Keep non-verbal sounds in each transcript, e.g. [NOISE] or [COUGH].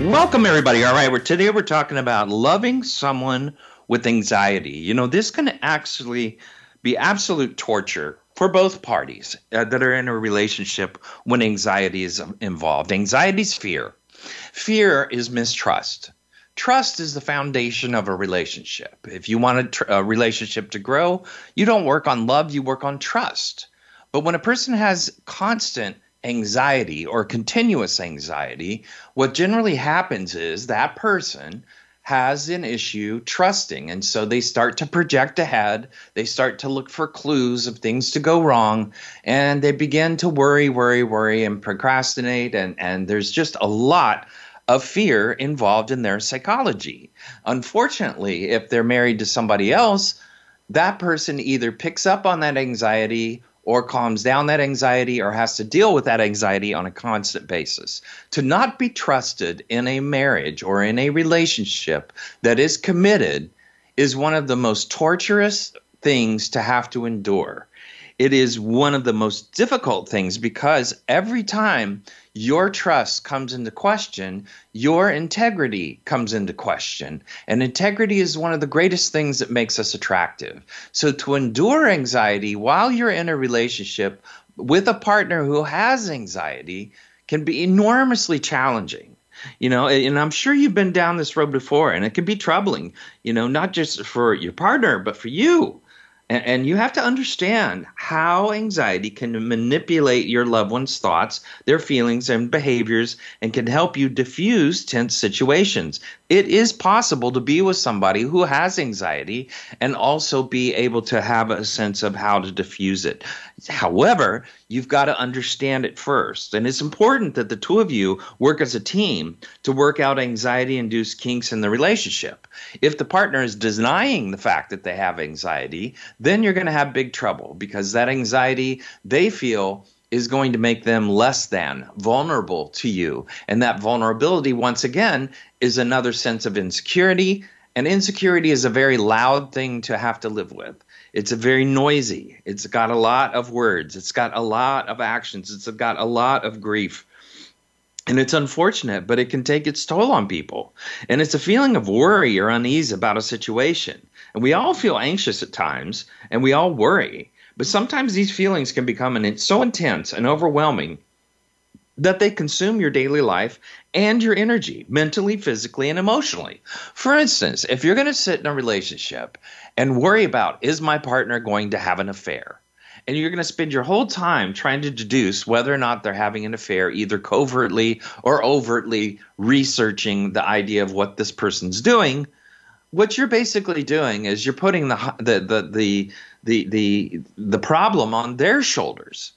Welcome, everybody. All right, we're, today we're talking about loving someone with anxiety. You know, this can actually be absolute torture for both parties uh, that are in a relationship when anxiety is involved. Anxiety is fear, fear is mistrust. Trust is the foundation of a relationship. If you want a, tr- a relationship to grow, you don't work on love, you work on trust. But when a person has constant anxiety or continuous anxiety, what generally happens is that person has an issue trusting. And so they start to project ahead. They start to look for clues of things to go wrong. And they begin to worry, worry, worry, and procrastinate. And, and there's just a lot of fear involved in their psychology. Unfortunately, if they're married to somebody else, that person either picks up on that anxiety or calms down that anxiety or has to deal with that anxiety on a constant basis. To not be trusted in a marriage or in a relationship that is committed is one of the most torturous things to have to endure. It is one of the most difficult things because every time your trust comes into question, your integrity comes into question. And integrity is one of the greatest things that makes us attractive. So to endure anxiety while you're in a relationship with a partner who has anxiety can be enormously challenging you know and i'm sure you've been down this road before and it can be troubling you know not just for your partner but for you and, and you have to understand how anxiety can manipulate your loved one's thoughts, their feelings, and behaviors, and can help you diffuse tense situations. It is possible to be with somebody who has anxiety and also be able to have a sense of how to diffuse it. However, you've got to understand it first. And it's important that the two of you work as a team to work out anxiety induced kinks in the relationship. If the partner is denying the fact that they have anxiety, then you're going to have big trouble because that anxiety they feel is going to make them less than vulnerable to you. And that vulnerability, once again, is another sense of insecurity. And insecurity is a very loud thing to have to live with. It's a very noisy. It's got a lot of words. It's got a lot of actions. It's got a lot of grief. And it's unfortunate, but it can take its toll on people. And it's a feeling of worry or unease about a situation. And we all feel anxious at times, and we all worry. But sometimes these feelings can become so intense and overwhelming that they consume your daily life and your energy, mentally, physically, and emotionally. For instance, if you're going to sit in a relationship and worry about, is my partner going to have an affair? And you're going to spend your whole time trying to deduce whether or not they're having an affair, either covertly or overtly researching the idea of what this person's doing. What you're basically doing is you're putting the the the the the the, the problem on their shoulders.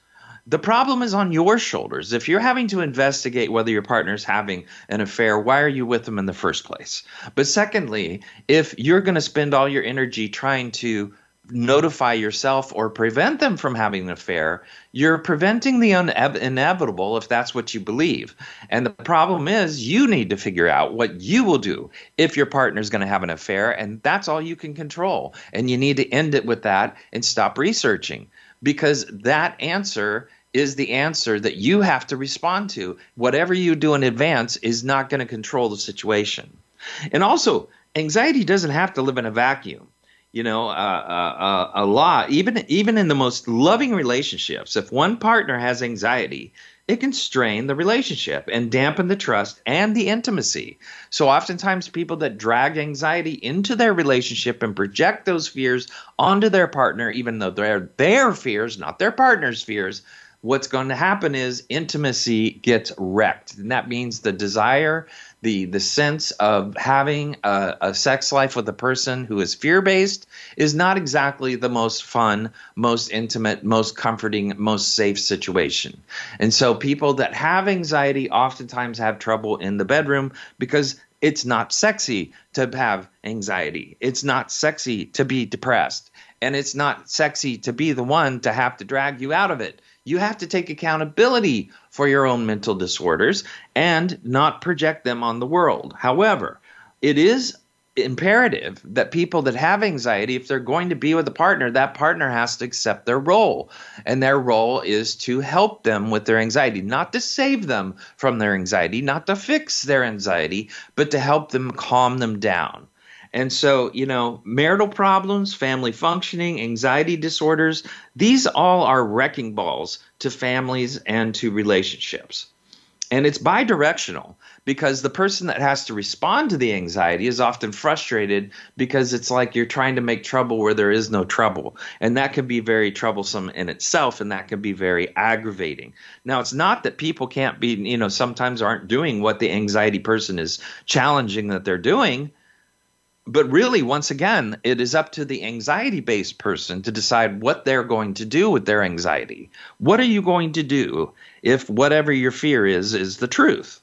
The problem is on your shoulders. If you're having to investigate whether your partner's having an affair, why are you with them in the first place? But secondly, if you're going to spend all your energy trying to notify yourself or prevent them from having an affair, you're preventing the inevitable if that's what you believe. And the problem is, you need to figure out what you will do if your partner's going to have an affair, and that's all you can control. And you need to end it with that and stop researching because that answer is the answer that you have to respond to. Whatever you do in advance is not going to control the situation. And also, anxiety doesn't have to live in a vacuum you know, uh, uh, uh, a lot. Even even in the most loving relationships, if one partner has anxiety, it can strain the relationship and dampen the trust and the intimacy. So oftentimes people that drag anxiety into their relationship and project those fears onto their partner, even though they're their fears, not their partner's fears, what's going to happen is intimacy gets wrecked. And that means the desire the the sense of having a, a sex life with a person who is fear based is not exactly the most fun, most intimate, most comforting, most safe situation. And so people that have anxiety oftentimes have trouble in the bedroom because it's not sexy to have anxiety. It's not sexy to be depressed. And it's not sexy to be the one to have to drag you out of it. You have to take accountability for your own mental disorders and not project them on the world. However, it is imperative that people that have anxiety, if they're going to be with a partner, that partner has to accept their role. And their role is to help them with their anxiety, not to save them from their anxiety, not to fix their anxiety, but to help them calm them down. And so, you know, marital problems, family functioning, anxiety disorders, these all are wrecking balls to families and to relationships. And it's bidirectional because the person that has to respond to the anxiety is often frustrated because it's like you're trying to make trouble where there is no trouble. And that can be very troublesome in itself and that can be very aggravating. Now, it's not that people can't be, you know, sometimes aren't doing what the anxiety person is challenging that they're doing but really, once again, it is up to the anxiety based person to decide what they're going to do with their anxiety. What are you going to do if whatever your fear is is the truth?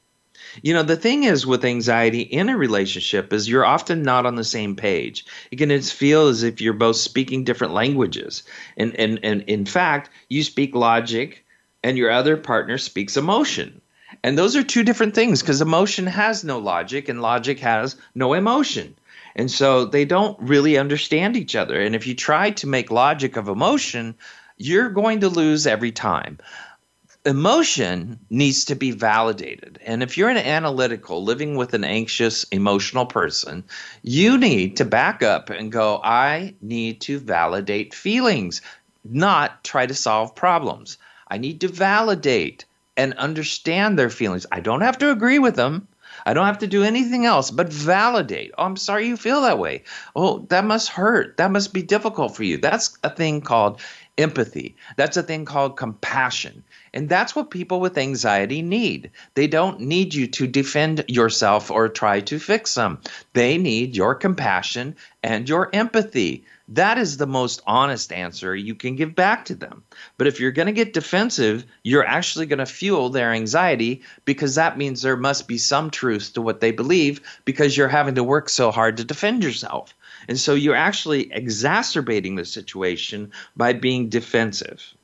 You know, the thing is with anxiety in a relationship is you're often not on the same page. It can feel as if you're both speaking different languages. And, and, and in fact, you speak logic and your other partner speaks emotion. And those are two different things because emotion has no logic and logic has no emotion. And so they don't really understand each other. And if you try to make logic of emotion, you're going to lose every time. Emotion needs to be validated. And if you're an analytical, living with an anxious, emotional person, you need to back up and go, I need to validate feelings, not try to solve problems. I need to validate and understand their feelings. I don't have to agree with them. I don't have to do anything else but validate. Oh, I'm sorry you feel that way. Oh, that must hurt. That must be difficult for you. That's a thing called empathy. That's a thing called compassion. And that's what people with anxiety need. They don't need you to defend yourself or try to fix them. They need your compassion and your empathy. That is the most honest answer you can give back to them. But if you're going to get defensive, you're actually going to fuel their anxiety because that means there must be some truth to what they believe because you're having to work so hard to defend yourself. And so you're actually exacerbating the situation by being defensive.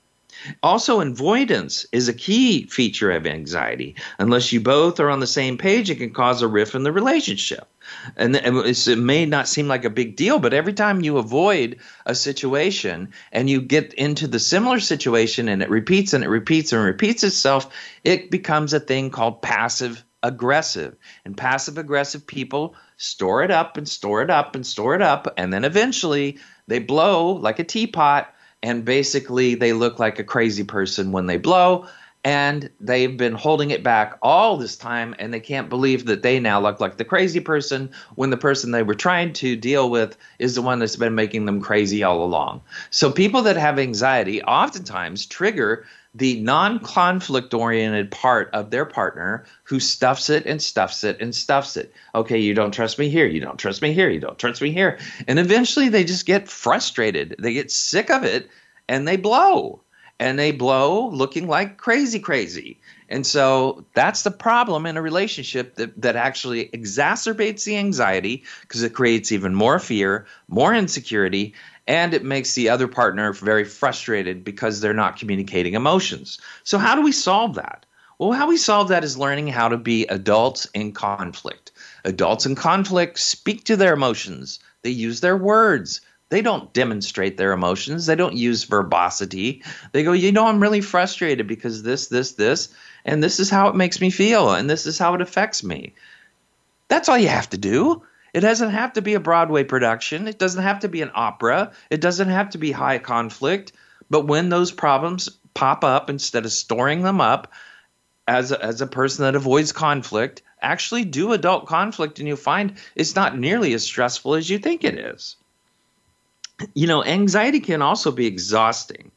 Also, avoidance is a key feature of anxiety. Unless you both are on the same page, it can cause a rift in the relationship. And it may not seem like a big deal, but every time you avoid a situation and you get into the similar situation and it repeats and it repeats and repeats itself, it becomes a thing called passive aggressive. And passive aggressive people store it up and store it up and store it up. And then eventually they blow like a teapot and basically they look like a crazy person when they blow and they've been holding it back all this time and they can't believe that they now look like the crazy person when the person they were trying to deal with is the one that's been making them crazy all along. So people that have anxiety oftentimes trigger the non conflict oriented part of their partner who stuffs it and stuffs it and stuffs it. Okay, you don't trust me here. You don't trust me here. You don't trust me here. And eventually they just get frustrated. They get sick of it and they blow. And they blow looking like crazy, crazy. And so that's the problem in a relationship that, that actually exacerbates the anxiety because it creates even more fear, more insecurity, and it makes the other partner very frustrated because they're not communicating emotions. So, how do we solve that? Well, how we solve that is learning how to be adults in conflict. Adults in conflict speak to their emotions, they use their words. They don't demonstrate their emotions. They don't use verbosity. They go, you know, I'm really frustrated because this, this, this, and this is how it makes me feel, and this is how it affects me. That's all you have to do. It doesn't have to be a Broadway production. It doesn't have to be an opera. It doesn't have to be high conflict. But when those problems pop up, instead of storing them up as a, as a person that avoids conflict, actually do adult conflict and you'll find it's not nearly as stressful as you think it is. You know, anxiety can also be exhausting.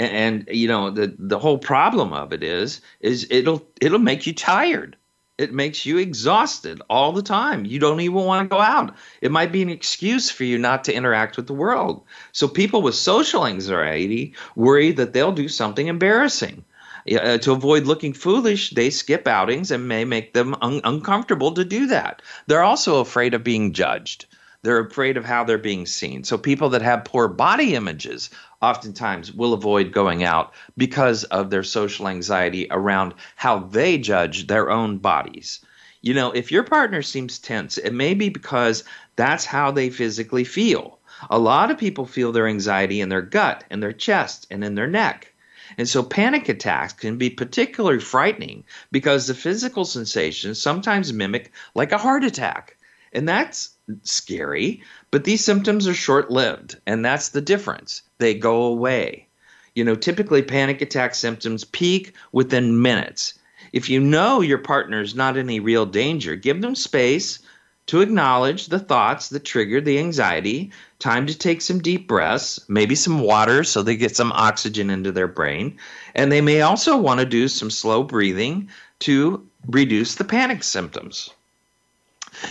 And, and you know, the the whole problem of it is is it'll it'll make you tired It makes you exhausted all the time. You don't even want to go out. It might be an excuse for you not to interact with the world. So people with social anxiety worry that they'll do something embarrassing. Uh, to avoid looking foolish, they skip outings and may make them un- uncomfortable to do that. They're also afraid of being judged. They're afraid of how they're being seen. So people that have poor body images oftentimes will avoid going out because of their social anxiety around how they judge their own bodies. You know, if your partner seems tense, it may be because that's how they physically feel. A lot of people feel their anxiety in their gut, in their chest, and in their neck. And so panic attacks can be particularly frightening because the physical sensations sometimes mimic like a heart attack. And that's scary, but these symptoms are short lived, and that's the difference. They go away. You know, typically panic attack symptoms peak within minutes. If you know your partner is not in any real danger, give them space to acknowledge the thoughts that trigger the anxiety, time to take some deep breaths, maybe some water so they get some oxygen into their brain. And they may also want to do some slow breathing to reduce the panic symptoms.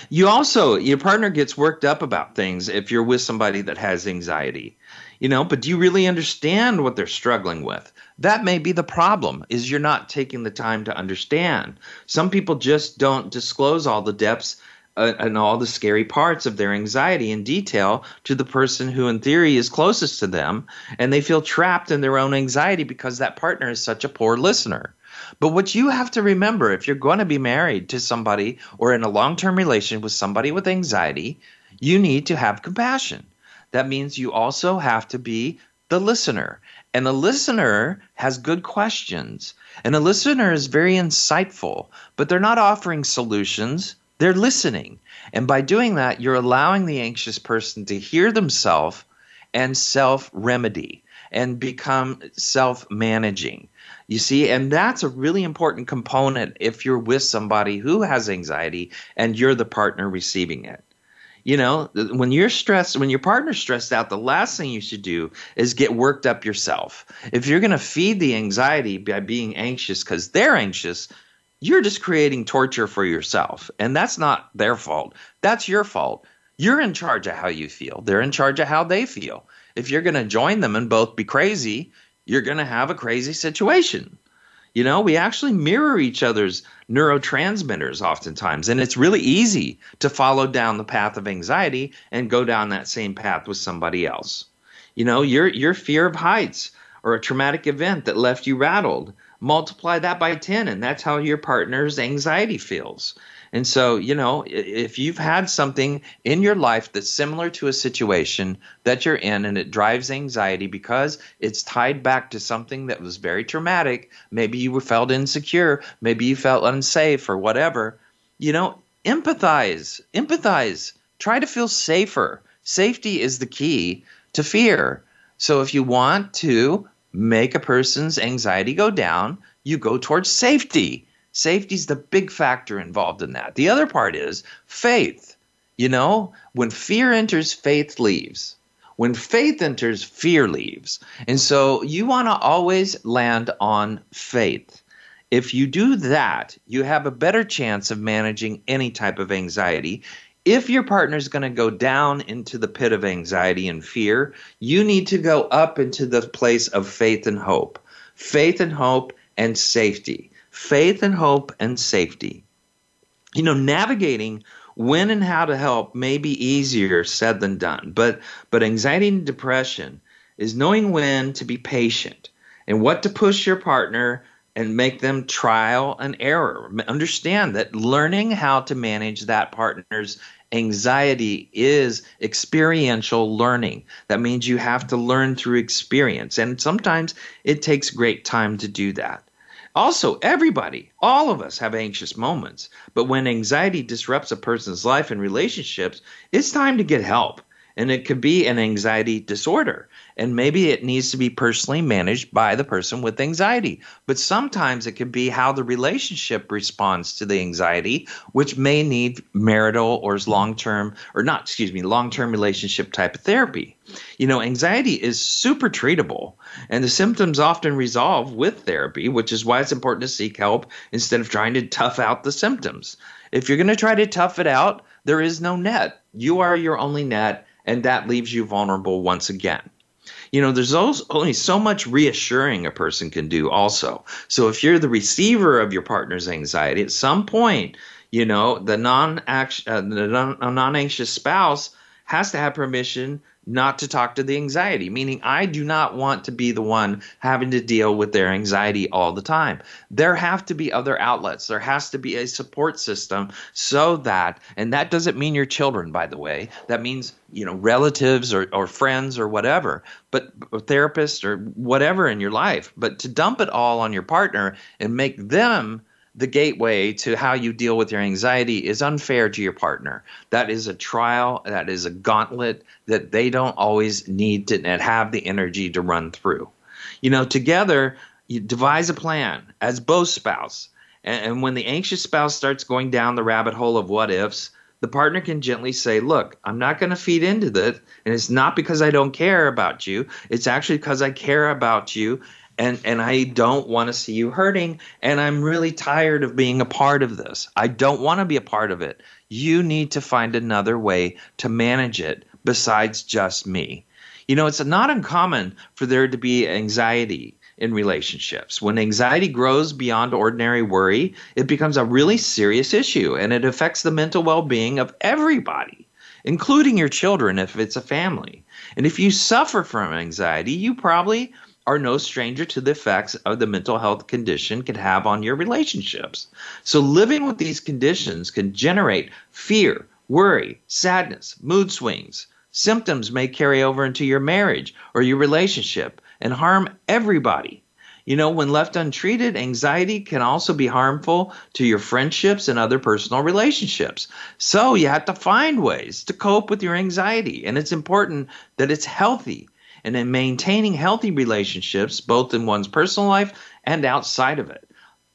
You also, your partner gets worked up about things if you're with somebody that has anxiety. You know, but do you really understand what they're struggling with? That may be the problem is you're not taking the time to understand. Some people just don't disclose all the depths uh, and all the scary parts of their anxiety in detail to the person who in theory is closest to them and they feel trapped in their own anxiety because that partner is such a poor listener. But what you have to remember if you're going to be married to somebody or in a long term relation with somebody with anxiety, you need to have compassion. That means you also have to be the listener. And the listener has good questions. And the listener is very insightful, but they're not offering solutions, they're listening. And by doing that, you're allowing the anxious person to hear themselves and self remedy and become self managing. You see, and that's a really important component if you're with somebody who has anxiety and you're the partner receiving it. You know, when you're stressed, when your partner's stressed out, the last thing you should do is get worked up yourself. If you're going to feed the anxiety by being anxious because they're anxious, you're just creating torture for yourself. And that's not their fault. That's your fault. You're in charge of how you feel. They're in charge of how they feel. If you're going to join them and both be crazy, you're going to have a crazy situation. You know, we actually mirror each other's neurotransmitters oftentimes, and it's really easy to follow down the path of anxiety and go down that same path with somebody else. You know, your your fear of heights or a traumatic event that left you rattled, multiply that by 10 and that's how your partner's anxiety feels. And so, you know, if you've had something in your life that's similar to a situation that you're in and it drives anxiety because it's tied back to something that was very traumatic, maybe you felt insecure, maybe you felt unsafe or whatever, you know, empathize, empathize, try to feel safer. Safety is the key to fear. So if you want to make a person's anxiety go down, you go towards safety. Safety is the big factor involved in that. The other part is faith. You know, when fear enters, faith leaves. When faith enters, fear leaves. And so you want to always land on faith. If you do that, you have a better chance of managing any type of anxiety. If your partner is going to go down into the pit of anxiety and fear, you need to go up into the place of faith and hope. Faith and hope and safety faith and hope and safety. You know, navigating when and how to help may be easier said than done, but but anxiety and depression is knowing when to be patient and what to push your partner and make them trial and error. Understand that learning how to manage that partner's anxiety is experiential learning. That means you have to learn through experience, and sometimes it takes great time to do that. Also, everybody, all of us have anxious moments. But when anxiety disrupts a person's life and relationships, it's time to get help. And it could be an anxiety disorder. And maybe it needs to be personally managed by the person with anxiety. But sometimes it could be how the relationship responds to the anxiety, which may need marital or long term, or not, excuse me, long term relationship type of therapy. You know, anxiety is super treatable, and the symptoms often resolve with therapy, which is why it's important to seek help instead of trying to tough out the symptoms. If you're going to try to tough it out, there is no net. You are your only net, and that leaves you vulnerable once again. You know there's only so much reassuring a person can do also. So if you're the receiver of your partner's anxiety at some point you know the non uh, non anxious spouse has to have permission not to talk to the anxiety, meaning I do not want to be the one having to deal with their anxiety all the time. There have to be other outlets. There has to be a support system so that, and that doesn't mean your children, by the way. That means, you know, relatives or, or friends or whatever, but or therapists or whatever in your life. But to dump it all on your partner and make them the gateway to how you deal with your anxiety is unfair to your partner. That is a trial, that is a gauntlet that they don't always need to have the energy to run through. You know, together, you devise a plan as both spouse. And, and when the anxious spouse starts going down the rabbit hole of what ifs, the partner can gently say, Look, I'm not going to feed into this. And it's not because I don't care about you. It's actually because I care about you and and I don't want to see you hurting and I'm really tired of being a part of this. I don't want to be a part of it. You need to find another way to manage it besides just me. You know, it's not uncommon for there to be anxiety in relationships. When anxiety grows beyond ordinary worry, it becomes a really serious issue and it affects the mental well-being of everybody, including your children if it's a family. And if you suffer from anxiety, you probably are no stranger to the effects of the mental health condition can have on your relationships. So, living with these conditions can generate fear, worry, sadness, mood swings. Symptoms may carry over into your marriage or your relationship and harm everybody. You know, when left untreated, anxiety can also be harmful to your friendships and other personal relationships. So, you have to find ways to cope with your anxiety, and it's important that it's healthy and in maintaining healthy relationships, both in one's personal life and outside of it.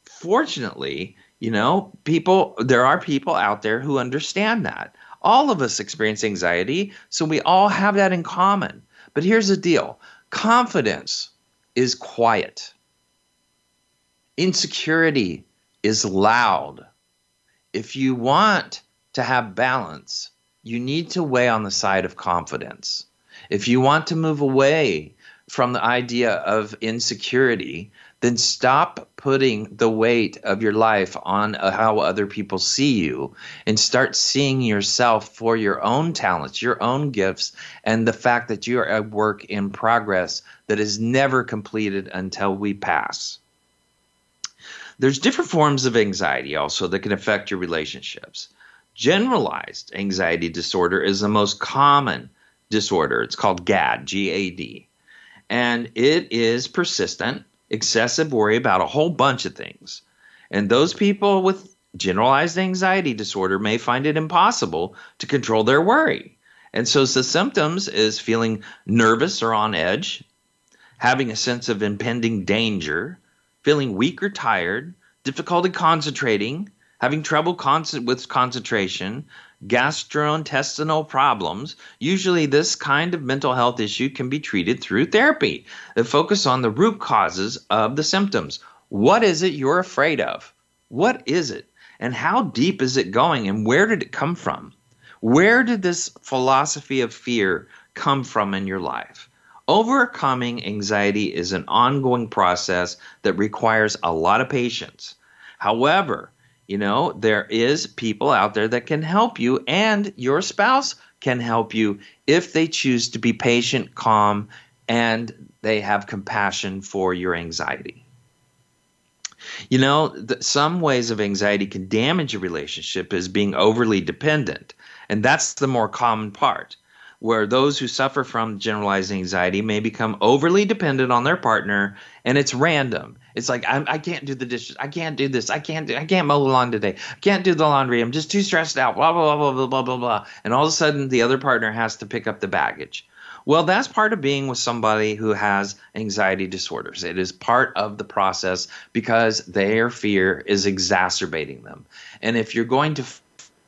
Fortunately, you know, people, there are people out there who understand that. All of us experience anxiety, so we all have that in common. But here's the deal confidence is quiet, insecurity is loud. If you want to have balance, you need to weigh on the side of confidence. If you want to move away from the idea of insecurity, then stop putting the weight of your life on uh, how other people see you and start seeing yourself for your own talents, your own gifts, and the fact that you are a work in progress that is never completed until we pass. There's different forms of anxiety also that can affect your relationships. Generalized anxiety disorder is the most common disorder. It's called GAD, G A D. And it is persistent, excessive worry about a whole bunch of things. And those people with generalized anxiety disorder may find it impossible to control their worry. And so the symptoms is feeling nervous or on edge, having a sense of impending danger, feeling weak or tired, difficulty concentrating, having trouble con- with concentration, gastrointestinal problems, usually this kind of mental health issue can be treated through therapy that focus on the root causes of the symptoms. What is it you're afraid of? What is it? And how deep is it going? And where did it come from? Where did this philosophy of fear come from in your life? Overcoming anxiety is an ongoing process that requires a lot of patience. However, you know, there is people out there that can help you, and your spouse can help you if they choose to be patient, calm, and they have compassion for your anxiety. You know, the, some ways of anxiety can damage a relationship is being overly dependent, and that's the more common part where those who suffer from generalized anxiety may become overly dependent on their partner and it's random. It's like I, I can't do the dishes. I can't do this. I can't do. I can't mow the lawn today. I can't do the laundry. I'm just too stressed out. Blah blah blah blah blah blah blah. And all of a sudden, the other partner has to pick up the baggage. Well, that's part of being with somebody who has anxiety disorders. It is part of the process because their fear is exacerbating them. And if you're going to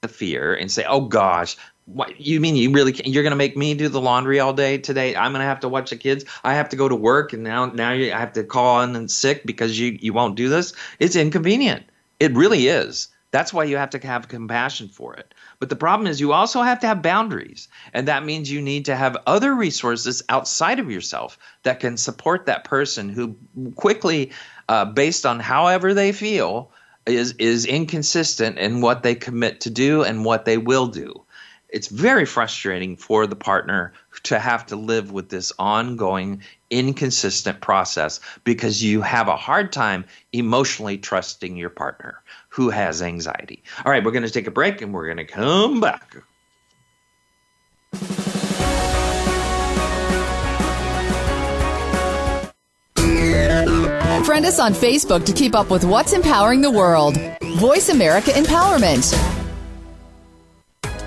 the fear and say, "Oh gosh, what you mean you really Can't, you're going to make me do the laundry all day today? I'm going to have to watch the kids. I have to go to work and now now you, i have to call in and sick because you you won't do this? It's inconvenient. It really is. That's why you have to have compassion for it. But the problem is you also have to have boundaries and that means you need to have other resources outside of yourself that can support that person who quickly uh, based on however they feel is is inconsistent in what they commit to do and what they will do it's very frustrating for the partner to have to live with this ongoing inconsistent process because you have a hard time emotionally trusting your partner who has anxiety. All right, we're going to take a break and we're going to come back. Friend us on Facebook to keep up with what's empowering the world. Voice America Empowerment.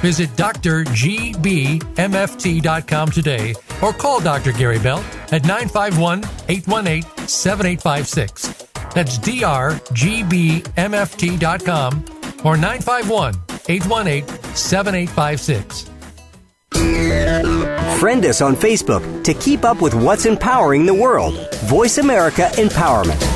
Visit drgbmft.com today or call Dr. Gary Bell at 951 818 7856. That's drgbmft.com or 951 818 7856. Friend us on Facebook to keep up with what's empowering the world. Voice America Empowerment.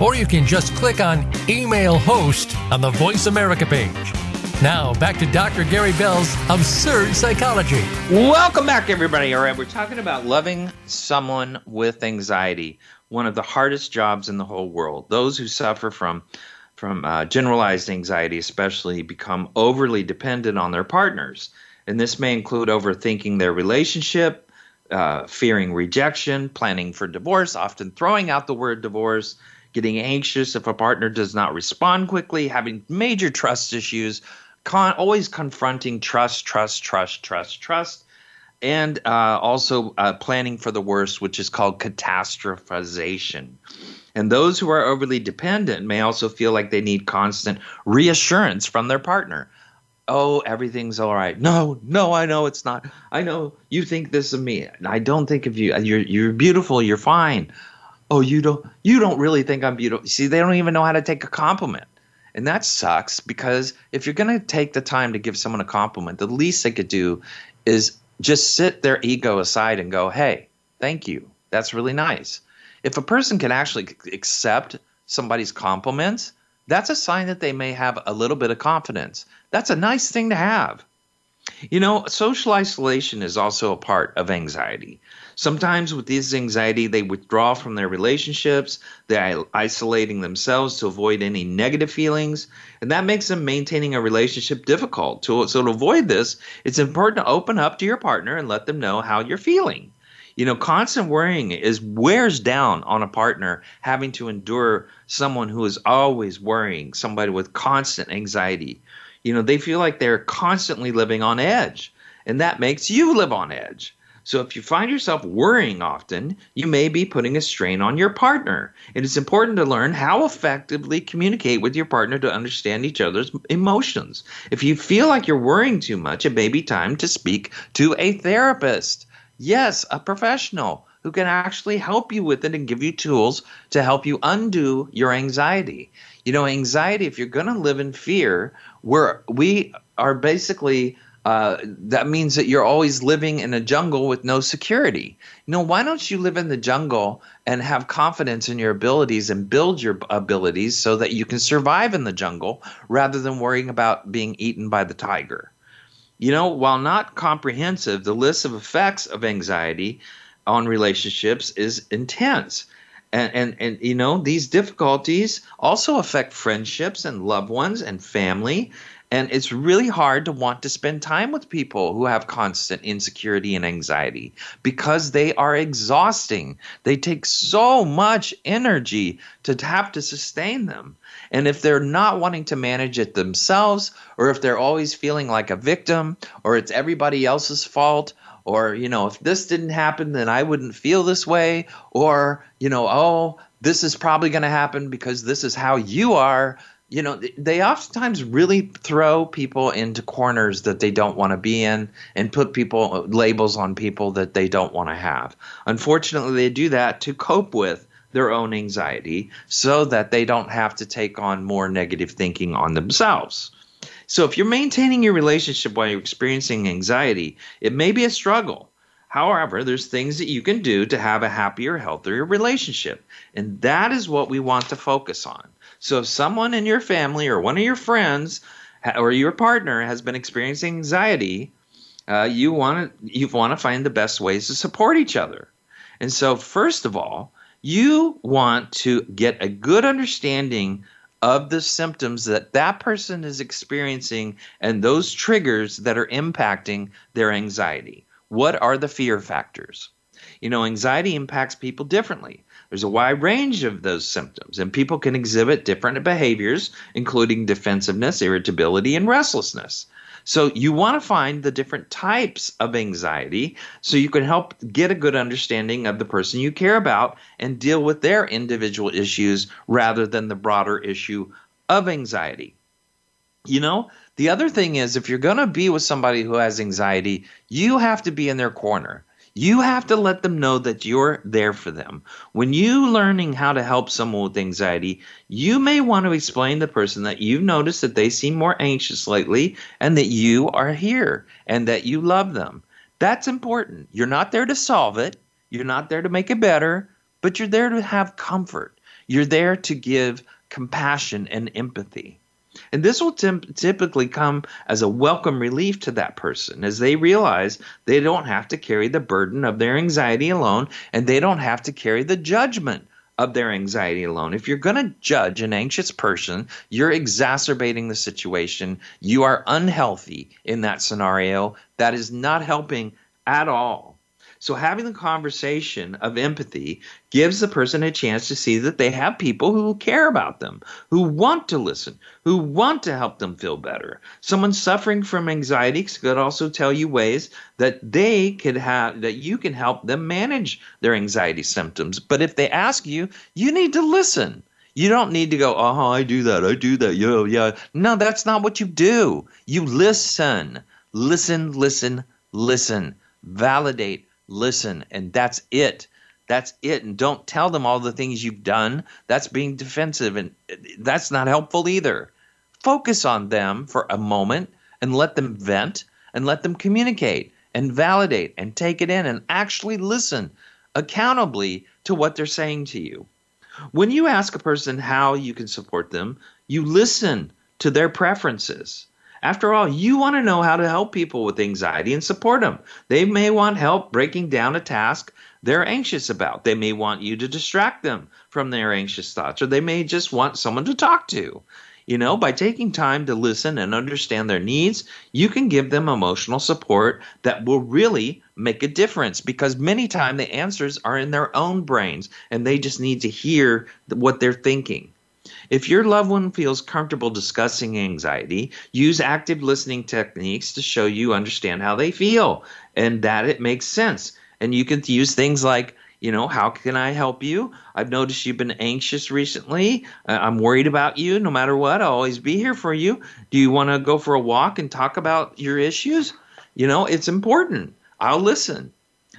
Or you can just click on Email Host on the Voice America page. Now, back to Dr. Gary Bell's Absurd Psychology. Welcome back, everybody. All right, we're talking about loving someone with anxiety, one of the hardest jobs in the whole world. Those who suffer from from uh, generalized anxiety, especially, become overly dependent on their partners. And this may include overthinking their relationship, uh, fearing rejection, planning for divorce, often throwing out the word divorce, getting anxious if a partner does not respond quickly, having major trust issues, con- always confronting trust, trust, trust, trust, trust, and uh, also uh, planning for the worst, which is called catastrophization. And those who are overly dependent may also feel like they need constant reassurance from their partner. Oh, everything's all right. No, no, I know it's not. I know you think this of me. I don't think of you. You're you're beautiful. You're fine. Oh, you don't you don't really think I'm beautiful. See, they don't even know how to take a compliment. And that sucks because if you're going to take the time to give someone a compliment, the least they could do is just sit their ego aside and go, "Hey, thank you. That's really nice." if a person can actually accept somebody's compliments, that's a sign that they may have a little bit of confidence. That's a nice thing to have. You know, social isolation is also a part of anxiety. Sometimes with this anxiety, they withdraw from their relationships, they're isolating themselves to avoid any negative feelings, and that makes them maintaining a relationship difficult. So, so to avoid this, it's important to open up to your partner and let them know how you're feeling. You know, constant worrying is wears down on a partner having to endure someone who is always worrying, somebody with constant anxiety. You know, they feel like they're constantly living on edge, and that makes you live on edge. So if you find yourself worrying often, you may be putting a strain on your partner. It is important to learn how effectively communicate with your partner to understand each other's emotions. If you feel like you're worrying too much, it may be time to speak to a therapist. Yes, a professional who can actually help you with it and give you tools to help you undo your anxiety. You know, anxiety, if you're going to live in fear, we're, we are basically, uh, that means that you're always living in a jungle with no security. You know, why don't you live in the jungle and have confidence in your abilities and build your abilities so that you can survive in the jungle rather than worrying about being eaten by the tiger? You know, while not comprehensive, the list of effects of anxiety on relationships is intense. And, and and you know these difficulties also affect friendships and loved ones and family and it's really hard to want to spend time with people who have constant insecurity and anxiety because they are exhausting. They take so much energy to have to sustain them. And if they're not wanting to manage it themselves, or if they're always feeling like a victim, or it's everybody else's fault, or, you know, if this didn't happen, then I wouldn't feel this way, or, you know, oh, this is probably going to happen because this is how you are you know, they oftentimes really throw people into corners that they don't want to be in and put people labels on people that they don't want to have. Unfortunately, they do that to cope with their own anxiety so that they don't have to take on more negative thinking on themselves. So if you're maintaining your relationship while you're experiencing anxiety, it may be a struggle. However, there's things that you can do to have a happier, healthier relationship. And that is what we want to focus on. So if someone in your family or one of your friends or your partner has been experiencing anxiety, uh, you want to you want to find the best ways to support each other. And so first of all, you want to get a good understanding of the symptoms that that person is experiencing and those triggers that are impacting their anxiety. What are the fear factors? You know, anxiety impacts people differently. There's a wide range of those symptoms, and people can exhibit different behaviors, including defensiveness, irritability, and restlessness. So, you want to find the different types of anxiety so you can help get a good understanding of the person you care about and deal with their individual issues rather than the broader issue of anxiety. You know, the other thing is if you're going to be with somebody who has anxiety, you have to be in their corner. You have to let them know that you're there for them. When you learning how to help someone with anxiety, you may want to explain to the person that you've noticed that they seem more anxious lately and that you are here and that you love them. That's important. You're not there to solve it. You're not there to make it better, but you're there to have comfort. You're there to give compassion and empathy. And this will typically come as a welcome relief to that person as they realize they don't have to carry the burden of their anxiety alone and they don't have to carry the judgment of their anxiety alone. If you're going to judge an anxious person, you're exacerbating the situation. You are unhealthy in that scenario. That is not helping at all. So having the conversation of empathy gives the person a chance to see that they have people who care about them, who want to listen, who want to help them feel better. Someone suffering from anxiety could also tell you ways that they could have that you can help them manage their anxiety symptoms. But if they ask you, you need to listen. You don't need to go, oh, I do that, I do that, yeah, yeah. No, that's not what you do. You listen, listen, listen, listen, validate, listen, and that's it. That's it. And don't tell them all the things you've done. That's being defensive, and that's not helpful either. Focus on them for a moment and let them vent and let them communicate and validate and take it in and actually listen accountably to what they're saying to you. When you ask a person how you can support them, you listen to their preferences. After all, you want to know how to help people with anxiety and support them. They may want help breaking down a task they're anxious about. They may want you to distract them from their anxious thoughts, or they may just want someone to talk to. You know, by taking time to listen and understand their needs, you can give them emotional support that will really make a difference because many times the answers are in their own brains and they just need to hear what they're thinking. If your loved one feels comfortable discussing anxiety, use active listening techniques to show you understand how they feel and that it makes sense. And you can use things like, you know, how can I help you? I've noticed you've been anxious recently. Uh, I'm worried about you. No matter what, I'll always be here for you. Do you want to go for a walk and talk about your issues? You know, it's important. I'll listen.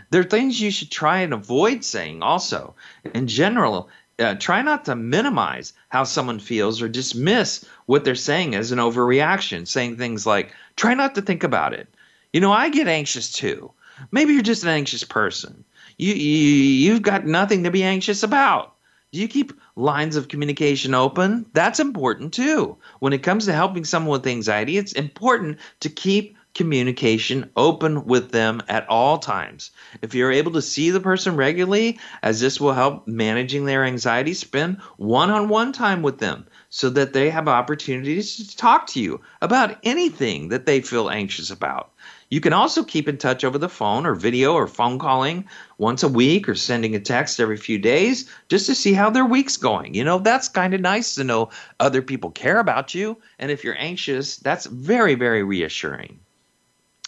There are things you should try and avoid saying also. In general, uh, try not to minimize how someone feels or dismiss what they're saying as an overreaction, saying things like, try not to think about it. You know, I get anxious too. Maybe you're just an anxious person. You, you, you've got nothing to be anxious about. Do you keep lines of communication open? That's important too. When it comes to helping someone with anxiety, it's important to keep communication open with them at all times. If you're able to see the person regularly, as this will help managing their anxiety, spend one on one time with them so that they have opportunities to talk to you about anything that they feel anxious about. You can also keep in touch over the phone or video or phone calling once a week or sending a text every few days just to see how their week's going. You know, that's kind of nice to know other people care about you. And if you're anxious, that's very, very reassuring.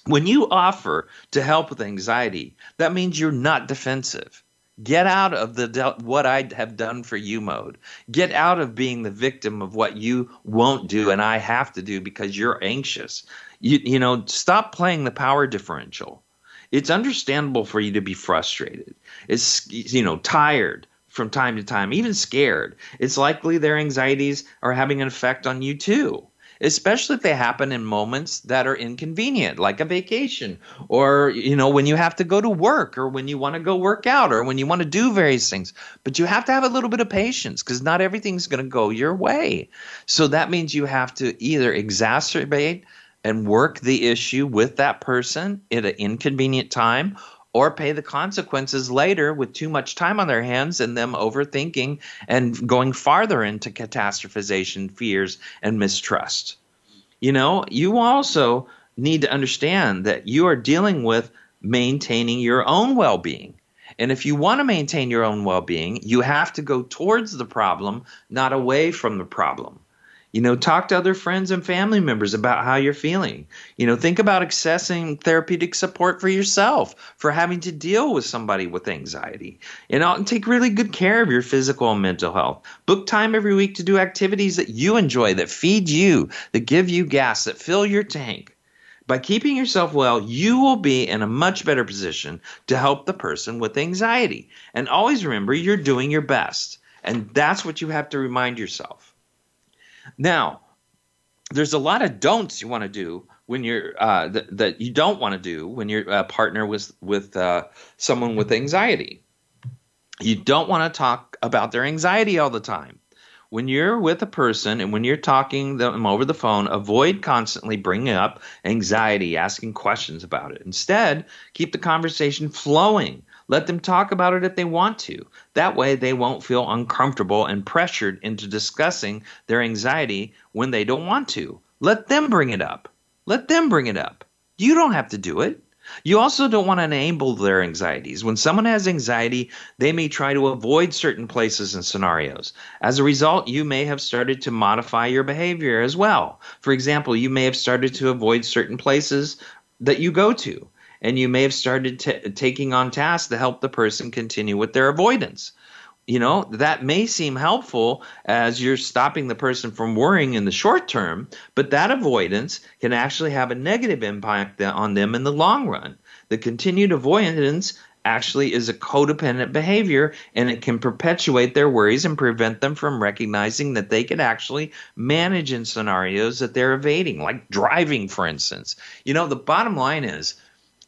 When you offer to help with anxiety, that means you're not defensive. Get out of the what I have done for you mode. Get out of being the victim of what you won't do and I have to do because you're anxious. You, you know, stop playing the power differential. It's understandable for you to be frustrated. It's, you know, tired from time to time, even scared. It's likely their anxieties are having an effect on you too especially if they happen in moments that are inconvenient, like a vacation, or you know when you have to go to work, or when you want to go work out, or when you want to do various things. But you have to have a little bit of patience because not everything's going to go your way. So that means you have to either exacerbate and work the issue with that person at an inconvenient time or pay the consequences later with too much time on their hands and them overthinking and going farther into catastrophization, fears, and mistrust. You know, you also need to understand that you are dealing with maintaining your own well being. And if you want to maintain your own well being, you have to go towards the problem, not away from the problem. You know, talk to other friends and family members about how you're feeling. You know, think about accessing therapeutic support for yourself for having to deal with somebody with anxiety. And take really good care of your physical and mental health. Book time every week to do activities that you enjoy, that feed you, that give you gas, that fill your tank. By keeping yourself well, you will be in a much better position to help the person with anxiety. And always remember, you're doing your best. And that's what you have to remind yourself. Now, there's a lot of don'ts you want to do when you're uh, that, that you don't want to do when you're a partner with with uh, someone with anxiety. You don't want to talk about their anxiety all the time. When you're with a person and when you're talking them over the phone, avoid constantly bringing up anxiety, asking questions about it. Instead, keep the conversation flowing. Let them talk about it if they want to. That way, they won't feel uncomfortable and pressured into discussing their anxiety when they don't want to. Let them bring it up. Let them bring it up. You don't have to do it. You also don't want to enable their anxieties. When someone has anxiety, they may try to avoid certain places and scenarios. As a result, you may have started to modify your behavior as well. For example, you may have started to avoid certain places that you go to and you may have started t- taking on tasks to help the person continue with their avoidance. You know, that may seem helpful as you're stopping the person from worrying in the short term, but that avoidance can actually have a negative impact on them in the long run. The continued avoidance actually is a codependent behavior and it can perpetuate their worries and prevent them from recognizing that they could actually manage in scenarios that they're evading, like driving, for instance. You know, the bottom line is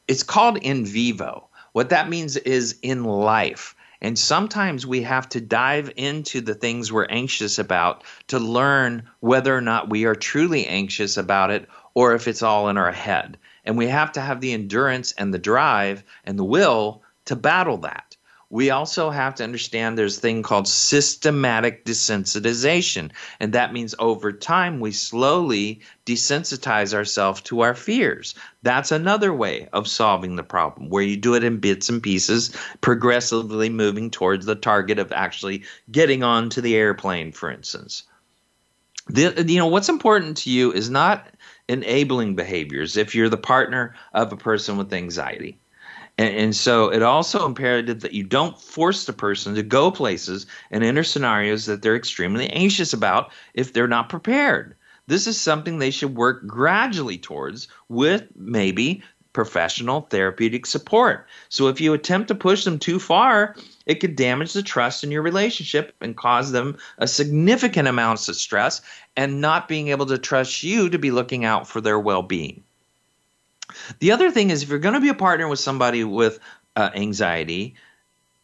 it's called in vivo. What that means is in life. And sometimes we have to dive into the things we're anxious about to learn whether or not we are truly anxious about it or if it's all in our head. And we have to have the endurance and the drive and the will to battle that we also have to understand there's a thing called systematic desensitization. And that means over time, we slowly desensitize ourselves to our fears. That's another way of solving the problem, where you do it in bits and pieces, progressively moving towards the target of actually getting onto the airplane, for instance. The, you know, what's important to you is not enabling behaviors if you're the partner of a person with anxiety and, and, so it also imperative that you don't force the person to go places and enter scenarios that they're extremely anxious about if they're not prepared. This is something they should work gradually towards with maybe professional therapeutic support. So if you attempt to push them too far, it could damage the trust in your relationship and cause them a significant amounts of stress and not being able to trust you to be looking out for their well-being. The other thing is, if you're going to be a partner with somebody with uh, anxiety,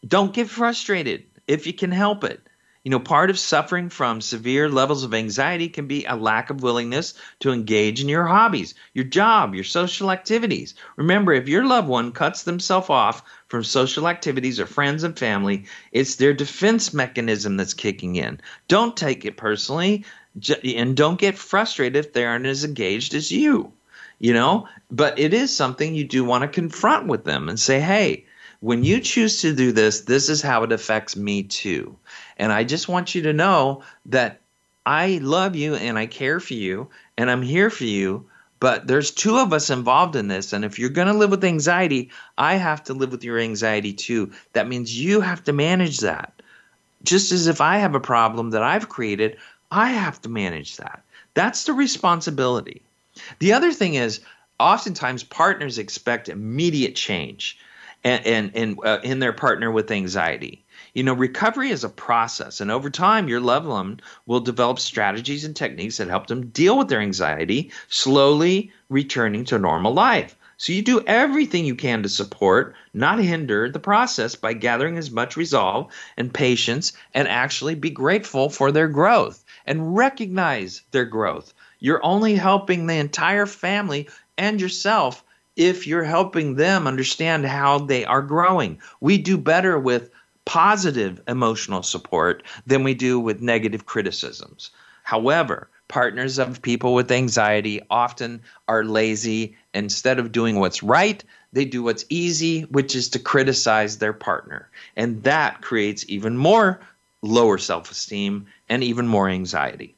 don't get frustrated if you can help it. You know, part of suffering from severe levels of anxiety can be a lack of willingness to engage in your hobbies, your job, your social activities. Remember, if your loved one cuts themselves off from social activities or friends and family, it's their defense mechanism that's kicking in. Don't take it personally and don't get frustrated if they aren't as engaged as you. You know, but it is something you do want to confront with them and say, hey, when you choose to do this, this is how it affects me too. And I just want you to know that I love you and I care for you and I'm here for you. But there's two of us involved in this. And if you're going to live with anxiety, I have to live with your anxiety too. That means you have to manage that. Just as if I have a problem that I've created, I have to manage that. That's the responsibility. The other thing is, oftentimes partners expect immediate change and, and, and uh, in their partner with anxiety. You know, recovery is a process, and over time, your loved one will develop strategies and techniques that help them deal with their anxiety, slowly returning to normal life. So you do everything you can to support, not hinder the process by gathering as much resolve and patience and actually be grateful for their growth and recognize their growth. You're only helping the entire family and yourself if you're helping them understand how they are growing. We do better with positive emotional support than we do with negative criticisms. However, partners of people with anxiety often are lazy. Instead of doing what's right, they do what's easy, which is to criticize their partner. And that creates even more lower self esteem and even more anxiety.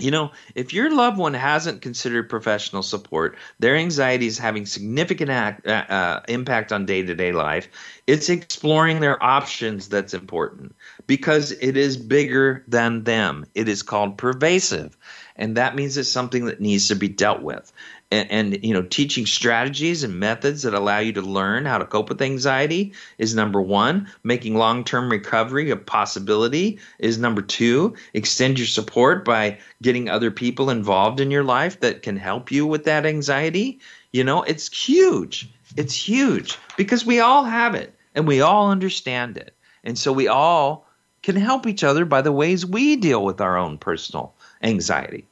You know, if your loved one hasn't considered professional support, their anxiety is having significant act, uh, uh impact on day to day life. It's exploring their options that's important because it is bigger than them. It is called pervasive, and that means it's something that needs to be dealt with. And, and, you know teaching strategies and methods that allow you to learn how to cope with anxiety is number one. Making long-term recovery a possibility is number two. Extend your support by getting other people involved in your life that can help you with that anxiety. You know it's huge. It's huge because we all have it and we all understand it. And so we all can help each other by the ways we deal with our own personal anxiety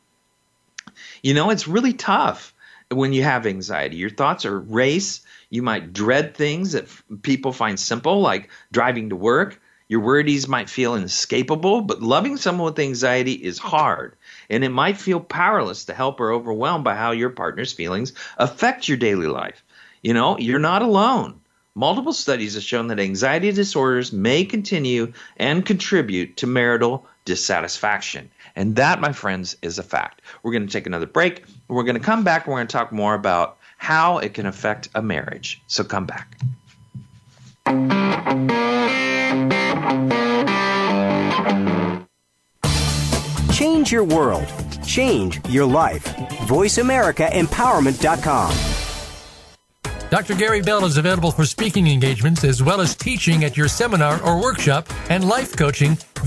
you know it's really tough when you have anxiety. Your thoughts are race. You might dread things that f- people find simple, like driving to work. Your worries might feel inescapable, but loving someone with anxiety is hard, and it might feel powerless to help or overwhelmed by how your partner's feelings affect your daily life. You know, you're not alone. Multiple studies have shown that anxiety disorders may continue and contribute to marital dissatisfaction. And that, my friends, is a fact. We're going to take another break. We're going to come back and we're going to talk more about how it can affect a marriage. So come back. Change your world. Change your life. VoiceAmericaEmpowerment.com. Dr. Gary Bell is available for speaking engagements as well as teaching at your seminar or workshop and life coaching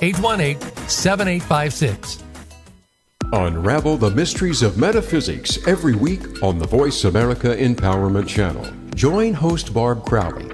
818 7856. Unravel the mysteries of metaphysics every week on the Voice America Empowerment Channel. Join host Barb Crowley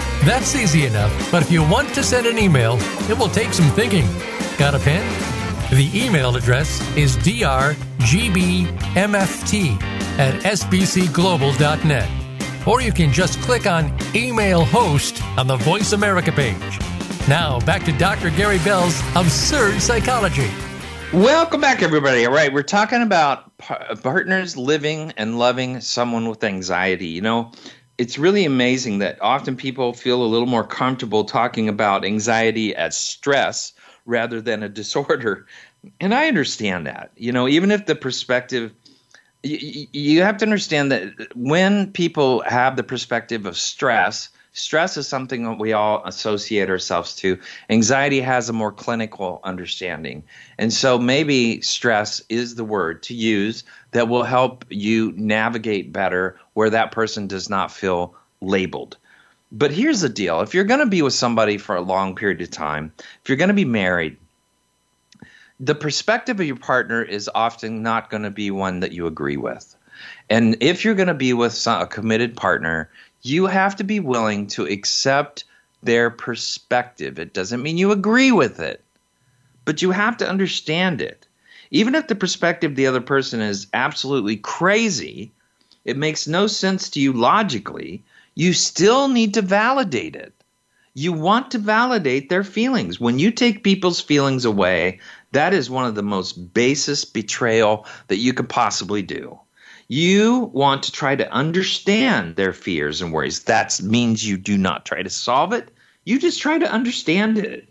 That's easy enough, but if you want to send an email, it will take some thinking. Got a pen? The email address is drgbmft at sbcglobal.net. Or you can just click on Email Host on the Voice America page. Now, back to Dr. Gary Bell's Absurd Psychology. Welcome back, everybody. All right, we're talking about partners living and loving someone with anxiety. You know, it's really amazing that often people feel a little more comfortable talking about anxiety as stress rather than a [LAUGHS] disorder. And I understand that. You know, even if the perspective, you, you have to understand that when people have the perspective of stress, stress is something that we all associate ourselves to. Anxiety has a more clinical understanding. And so maybe stress is the word to use that will help you navigate better where that person does not feel labeled. But here's the deal if you're going to be with somebody for a long period of time, if you're going to be married, the perspective of your partner is often not going to be one that you agree with. And if you're going to be with a committed partner, you have to be willing to accept their perspective. It doesn't mean you agree with it, but you have to understand it. Even if the perspective of the other person is absolutely crazy, it makes no sense to you logically, you still need to validate it. You want to validate their feelings. When you take people's feelings away, that is one of the most basest betrayal that you could possibly do. You want to try to understand their fears and worries. That means you do not try to solve it. You just try to understand it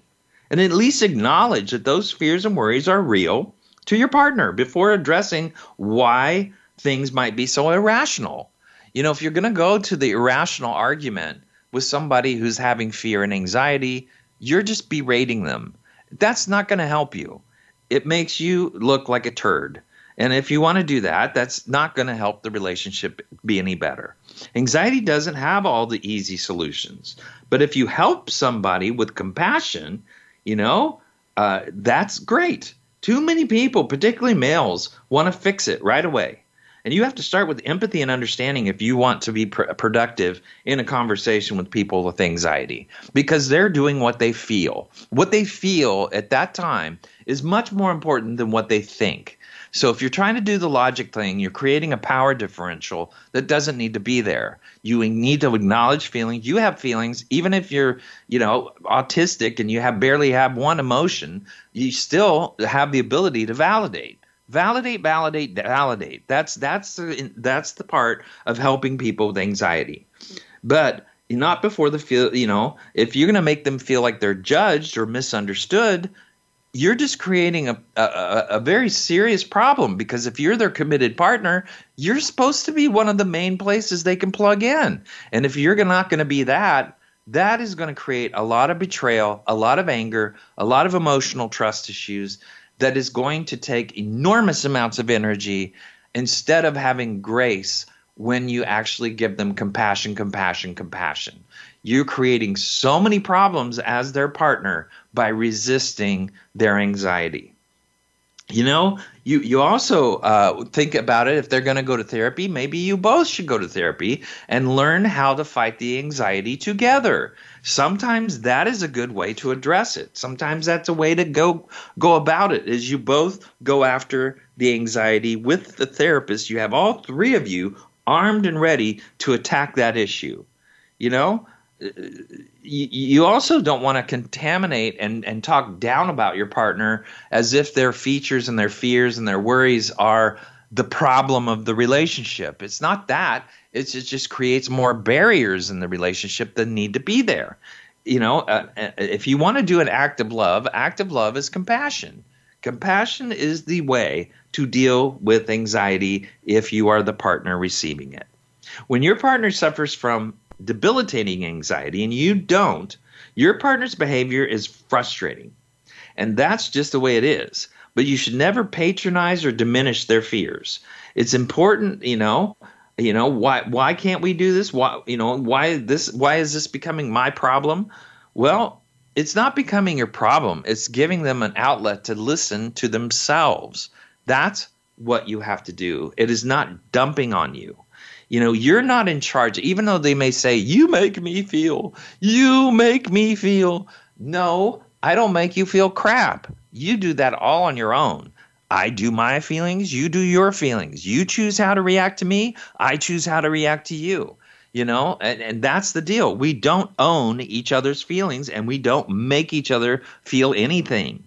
and at least acknowledge that those fears and worries are real to your partner before addressing why things might be so irrational. You know, if you're going to go to the irrational argument with somebody who's having fear and anxiety, you're just berating them. That's not going to help you. It makes you look like a turd. And if you want to do that, that's not going to help the relationship be any better. Anxiety doesn't have all the easy solutions. But if you help somebody with compassion, you know, uh, that's great. Too many people, particularly males, want to fix it right away. And you have to start with empathy and understanding if you want to be pr- productive in a conversation with people with anxiety because they're doing what they feel. What they feel at that time is much more important than what they think. So if you're trying to do the logic thing, you're creating a power differential that doesn't need to be there. You need to acknowledge feelings. You have feelings, even if you're, you know, autistic and you have barely have one emotion, you still have the ability to validate validate validate validate. That's that's the that's the part of helping people with anxiety. But not before the feel you know if you're going to make them feel like they're judged or misunderstood you're just creating a, a, a very serious problem because if you're their committed partner you're supposed to be one of the main places they can plug in. And if you're not going to be that that is going to create a lot of betrayal a lot of anger a lot of emotional trust issues that is going to take enormous amounts of energy instead of having grace when you actually give them compassion, compassion, compassion. You're creating so many problems as their partner by resisting their anxiety. You know, you you also uh, think about it. If they're going to go to therapy, maybe you both should go to therapy and learn how to fight the anxiety together. Sometimes that is a good way to address it. Sometimes that's a way to go go about it. Is you both go after the anxiety with the therapist. You have all three of you armed and ready to attack that issue. You know, you also don't want to contaminate and, and talk down about your partner as if their features and their fears and their worries are the problem of the relationship. It's not that. It's, it just creates more barriers in the relationship that need to be there. You know, uh, uh if you want to do an act of love, act of love is compassion. Compassion is the way to deal with anxiety if you are the partner receiving it. When your partner suffers from debilitating anxiety and you don't, your partner's behavior is frustrating. And that's just the way it is. But you should never patronize or diminish their fears. It's important, you know, you know, why why can't we do this? Why you know, why this why is this becoming my problem? Well, it's not becoming your problem. It's giving them an outlet to listen to themselves. That's what you have to do. It is not dumping on you. You know, you're not in charge, even though they may say, You make me feel, you make me feel. No, I don't make you feel crap. You do that all on your own. I do my feelings, you do your feelings. You choose how to react to me, I choose how to react to you. You know, and, and that's the deal. We don't own each other's feelings and we don't make each other feel anything.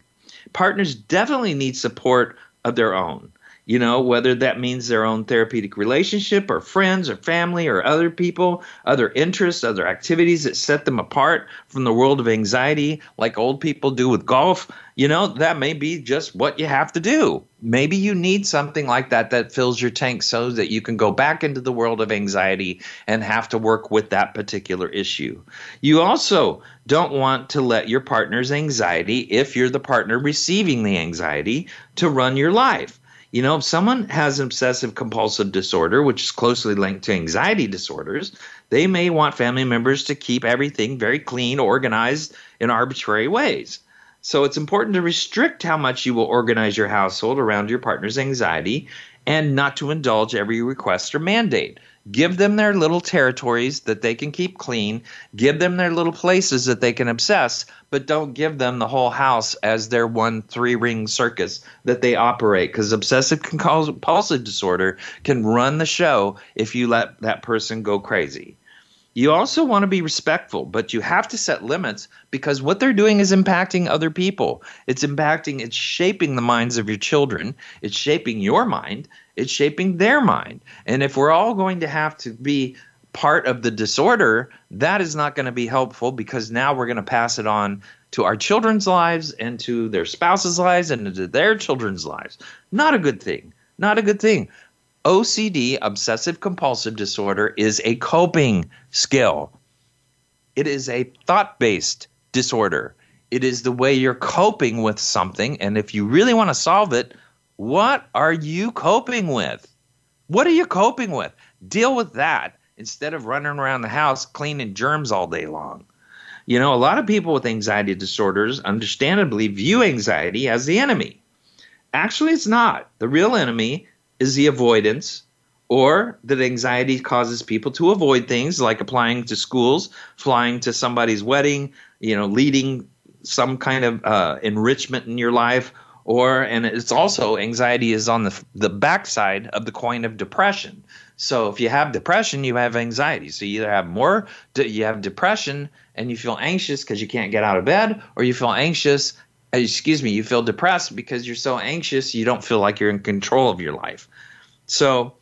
Partners definitely need support of their own you know, whether that means their own therapeutic relationship or friends or family or other people, other interests, other activities that set them apart from the world of anxiety, like old people do with golf, you know, that may be just what you have to do. Maybe you need something like that that fills your tank so that you can go back into the world of anxiety and have to work with that particular issue. You also don't want to let your partner's anxiety, if you're the partner receiving the anxiety, to run your life you know, if someone has obsessive compulsive disorder, which is closely linked to anxiety disorders, they may want family members to keep everything very clean, organized in arbitrary ways. So it's important to restrict how much you will organize your household around your partner's anxiety and not to indulge every request or mandate. Give them their little territories that they can keep clean. Give them their little places that they can obsess, but don't give them the whole house as their one three ring circus that they operate. Because obsessive compulsive disorder can run the show if you let that person go crazy. You also want to be respectful, but you have to set limits because what they're doing is impacting other people. It's impacting, it's shaping the minds of your children, it's shaping your mind, it's shaping their mind. And if we're all going to have to be part of the disorder, that is not going to be helpful because now we're going to pass it on to our children's lives and to their spouses' lives and to their children's lives. Not a good thing. Not a good thing. OCD, obsessive compulsive disorder, is a coping skill. It is a thought based disorder. It is the way you're coping with something. And if you really want to solve it, what are you coping with? What are you coping with? Deal with that instead of running around the house cleaning germs all day long. You know, a lot of people with anxiety disorders understandably view anxiety as the enemy. Actually, it's not. The real enemy is the avoidance or that anxiety causes people to avoid things like applying to schools, flying to somebody's wedding, you know, leading some kind of uh, enrichment in your life, or and it's also anxiety is on the the backside of the coin of depression. So if you have depression, you have anxiety. So you either have more, you have depression and you feel anxious because you can't get out of bed, or you feel anxious, excuse me, you feel depressed because you're so anxious you don't feel like you're in control of your life. So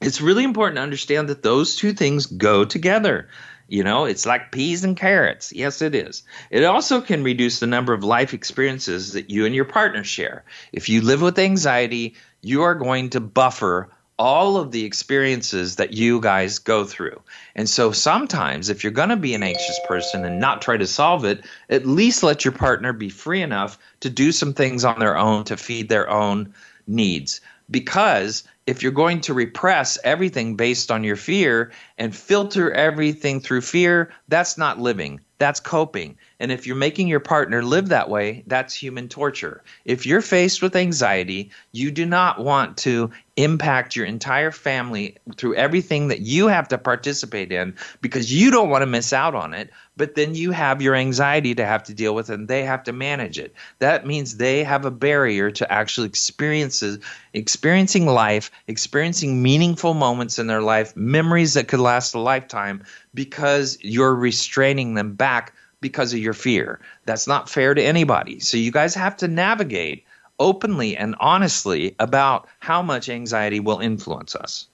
it's really important to understand that those two things go together. You know, it's like peas and carrots. Yes, it is. It also can reduce the number of life experiences that you and your partner share. If you live with anxiety, you are going to buffer all of the experiences that you guys go through. And so sometimes, if you're going to be an anxious person and not try to solve it, at least let your partner be free enough to do some things on their own to feed their own needs. Because if you're going to repress everything based on your fear and filter everything through fear, that's not living. That's coping. And if you're making your partner live that way, that's human torture. If you're faced with anxiety, you do not want to impact your entire family through everything that you have to participate in because you don't want to miss out on it, but then you have your anxiety to have to deal with and they have to manage it. That means they have a barrier to actually experiences experiencing life, experiencing meaningful moments in their life, memories that could last a lifetime because you're restraining them back because of your fear. That's not fair to anybody. So you guys have to navigate openly and honestly about how much anxiety will influence us.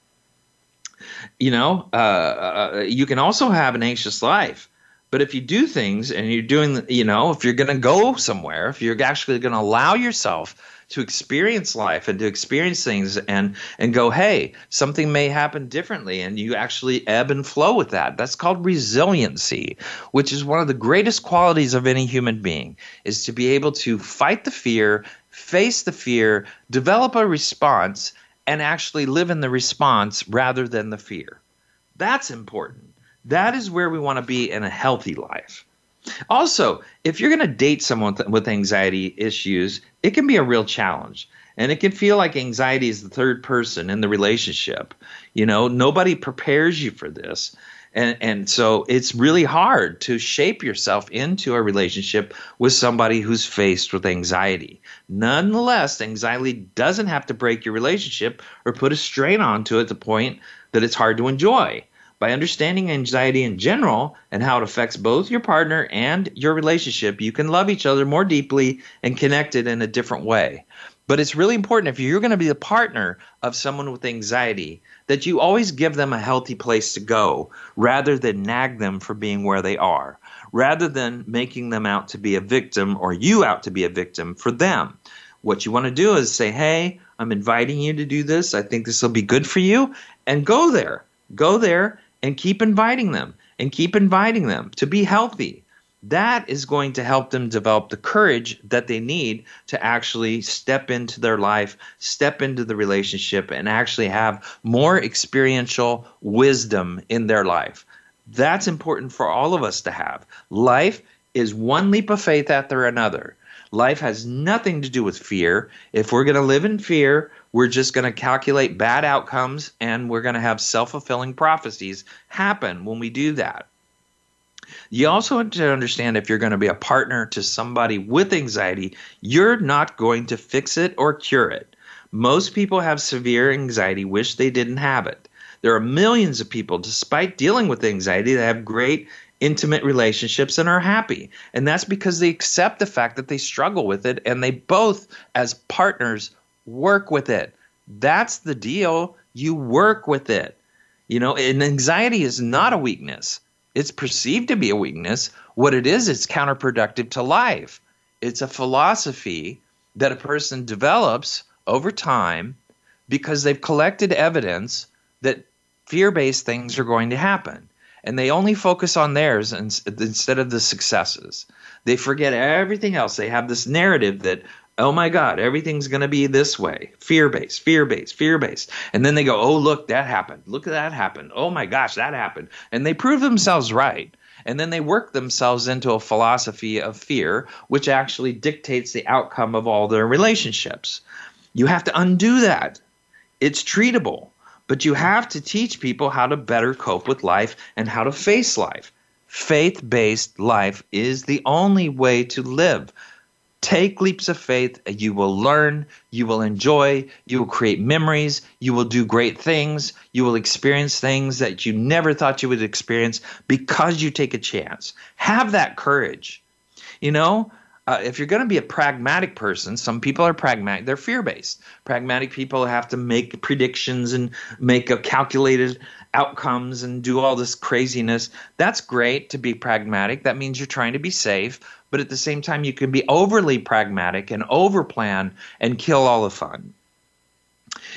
You know, uh, uh, you can also have an anxious life. But if you do things and you're doing, you know, if you're going to go somewhere, if you're actually going to allow yourself to experience life and to experience things and and go hey something may happen differently and you actually ebb and flow with that that's called resiliency which is one of the greatest qualities of any human being is to be able to fight the fear face the fear develop a response and actually live in the response rather than the fear. That's important that is where we want to be in a healthy life Also, if you're going to date someone with anxiety issues, it can be a real challenge. And it can feel like anxiety is the third person in the relationship. You know, nobody prepares you for this. And, and so it's really hard to shape yourself into a relationship with somebody who's faced with anxiety. Nonetheless, anxiety doesn't have to break your relationship or put a strain onto it to the point that it's hard to enjoy. By understanding anxiety in general and how it affects both your partner and your relationship, you can love each other more deeply and connected in a different way. But it's really important if you're going to be the partner of someone with anxiety that you always give them a healthy place to go rather than nag them for being where they are, rather than making them out to be a victim or you out to be a victim for them. What you want to do is say, hey, I'm inviting you to do this. I think this will be good for you. And go there. Go there and keep inviting them and keep inviting them to be healthy. That is going to help them develop the courage that they need to actually step into their life, step into the relationship, and actually have more experiential wisdom in their life. That's important for all of us to have. Life is one leap of faith after another. Life has nothing to do with fear. If we're going to live in fear, we're just going to calculate bad outcomes and we're going to have self fulfilling prophecies happen when we do that. You also have to understand if you're going to be a partner to somebody with anxiety, you're not going to fix it or cure it. Most people have severe anxiety, wish they didn't have it. There are millions of people, despite dealing with anxiety, that have great intimate relationships and are happy. And that's because they accept the fact that they struggle with it and they both, as partners, work with it. That's the deal. You work with it. You know, and anxiety is not a weakness. It's perceived to be a weakness. What it is, it's counterproductive to life. It's a philosophy that a person develops over time because they've collected evidence that fear based things are going to happen. And they only focus on theirs instead of the successes. They forget everything else. They have this narrative that, oh my God, everything's going to be this way fear based, fear based, fear based. And then they go, oh, look, that happened. Look at that happened. Oh my gosh, that happened. And they prove themselves right. And then they work themselves into a philosophy of fear, which actually dictates the outcome of all their relationships. You have to undo that. It's treatable, but you have to teach people how to better cope with life and how to face life. Faith based life is the only way to live. Take leaps of faith. You will learn. You will enjoy. You will create memories. You will do great things. You will experience things that you never thought you would experience because you take a chance. Have that courage. You know, uh, if you're going to be a pragmatic person, some people are pragmatic, they're fear based. Pragmatic people have to make predictions and make a calculated outcomes and do all this craziness. That's great to be pragmatic. That means you're trying to be safe, but at the same time, you can be overly pragmatic and overplan and kill all the fun.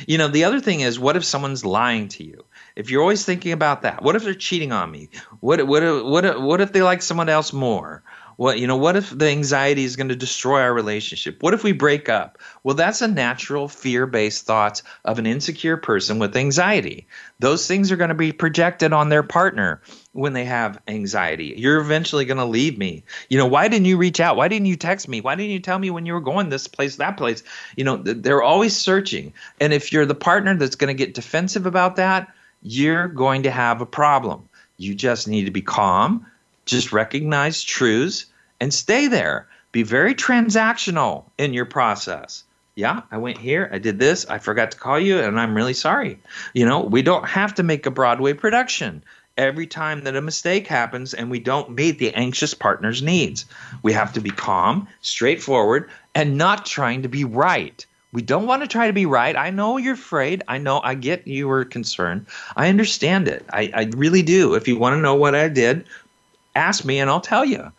You know, the other thing is, what if someone's lying to you? If you're always thinking about that, what if they're cheating on me? What what what what if they like someone else more? What you know, what if the anxiety is going to destroy our relationship? What if we break up? Well, that's a natural fear-based thoughts of an insecure person with anxiety. Those things are going to be projected on their partner when they have anxiety. You're eventually going to leave me. You know, why didn't you reach out? Why didn't you text me? Why didn't you tell me when you were going this place, that place? You know, they're always searching. And if you're the partner that's going to get defensive about that, you're going to have a problem. You just need to be calm, just recognize truths and stay there. Be very transactional in your process. Yeah, I went here, I did this, I forgot to call you, and I'm really sorry. You know, we don't have to make a Broadway production every time that a mistake happens and we don't meet the anxious partner's needs. We have to be calm, straightforward, and not trying to be right. We don't want to try to be right. I know you're afraid. I know I get you were concerned. I understand it. I, I really do. If you want to know what I did, ask me and I'll tell you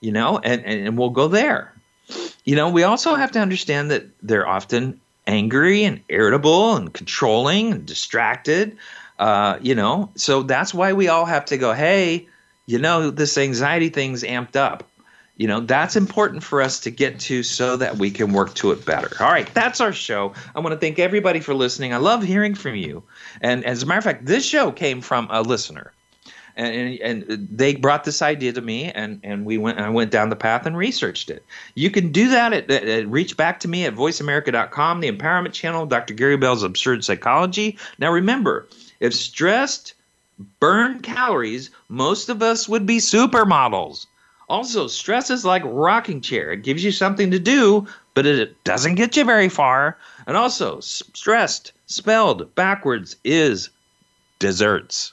you know, and, and we'll go there. You know, we also have to understand that they're often angry and irritable and controlling and distracted. Uh, you know, so that's why we all have to go, hey, you know, this anxiety thing's amped up. You know, that's important for us to get to so that we can work to it better. All right, that's our show. I want to thank everybody for listening. I love hearing from you. And as a matter of fact, this show came from a listener and, and they brought this idea to me, and, and we went. and I went down the path and researched it. You can do that. At, at, at reach back to me at voiceamerica.com, the Empowerment Channel, Dr. Gary Bell's Absurd Psychology. Now remember, if stressed burn calories, most of us would be supermodels. Also, stress is like rocking chair. It gives you something to do, but it doesn't get you very far. And also, stressed, spelled backwards, is desserts.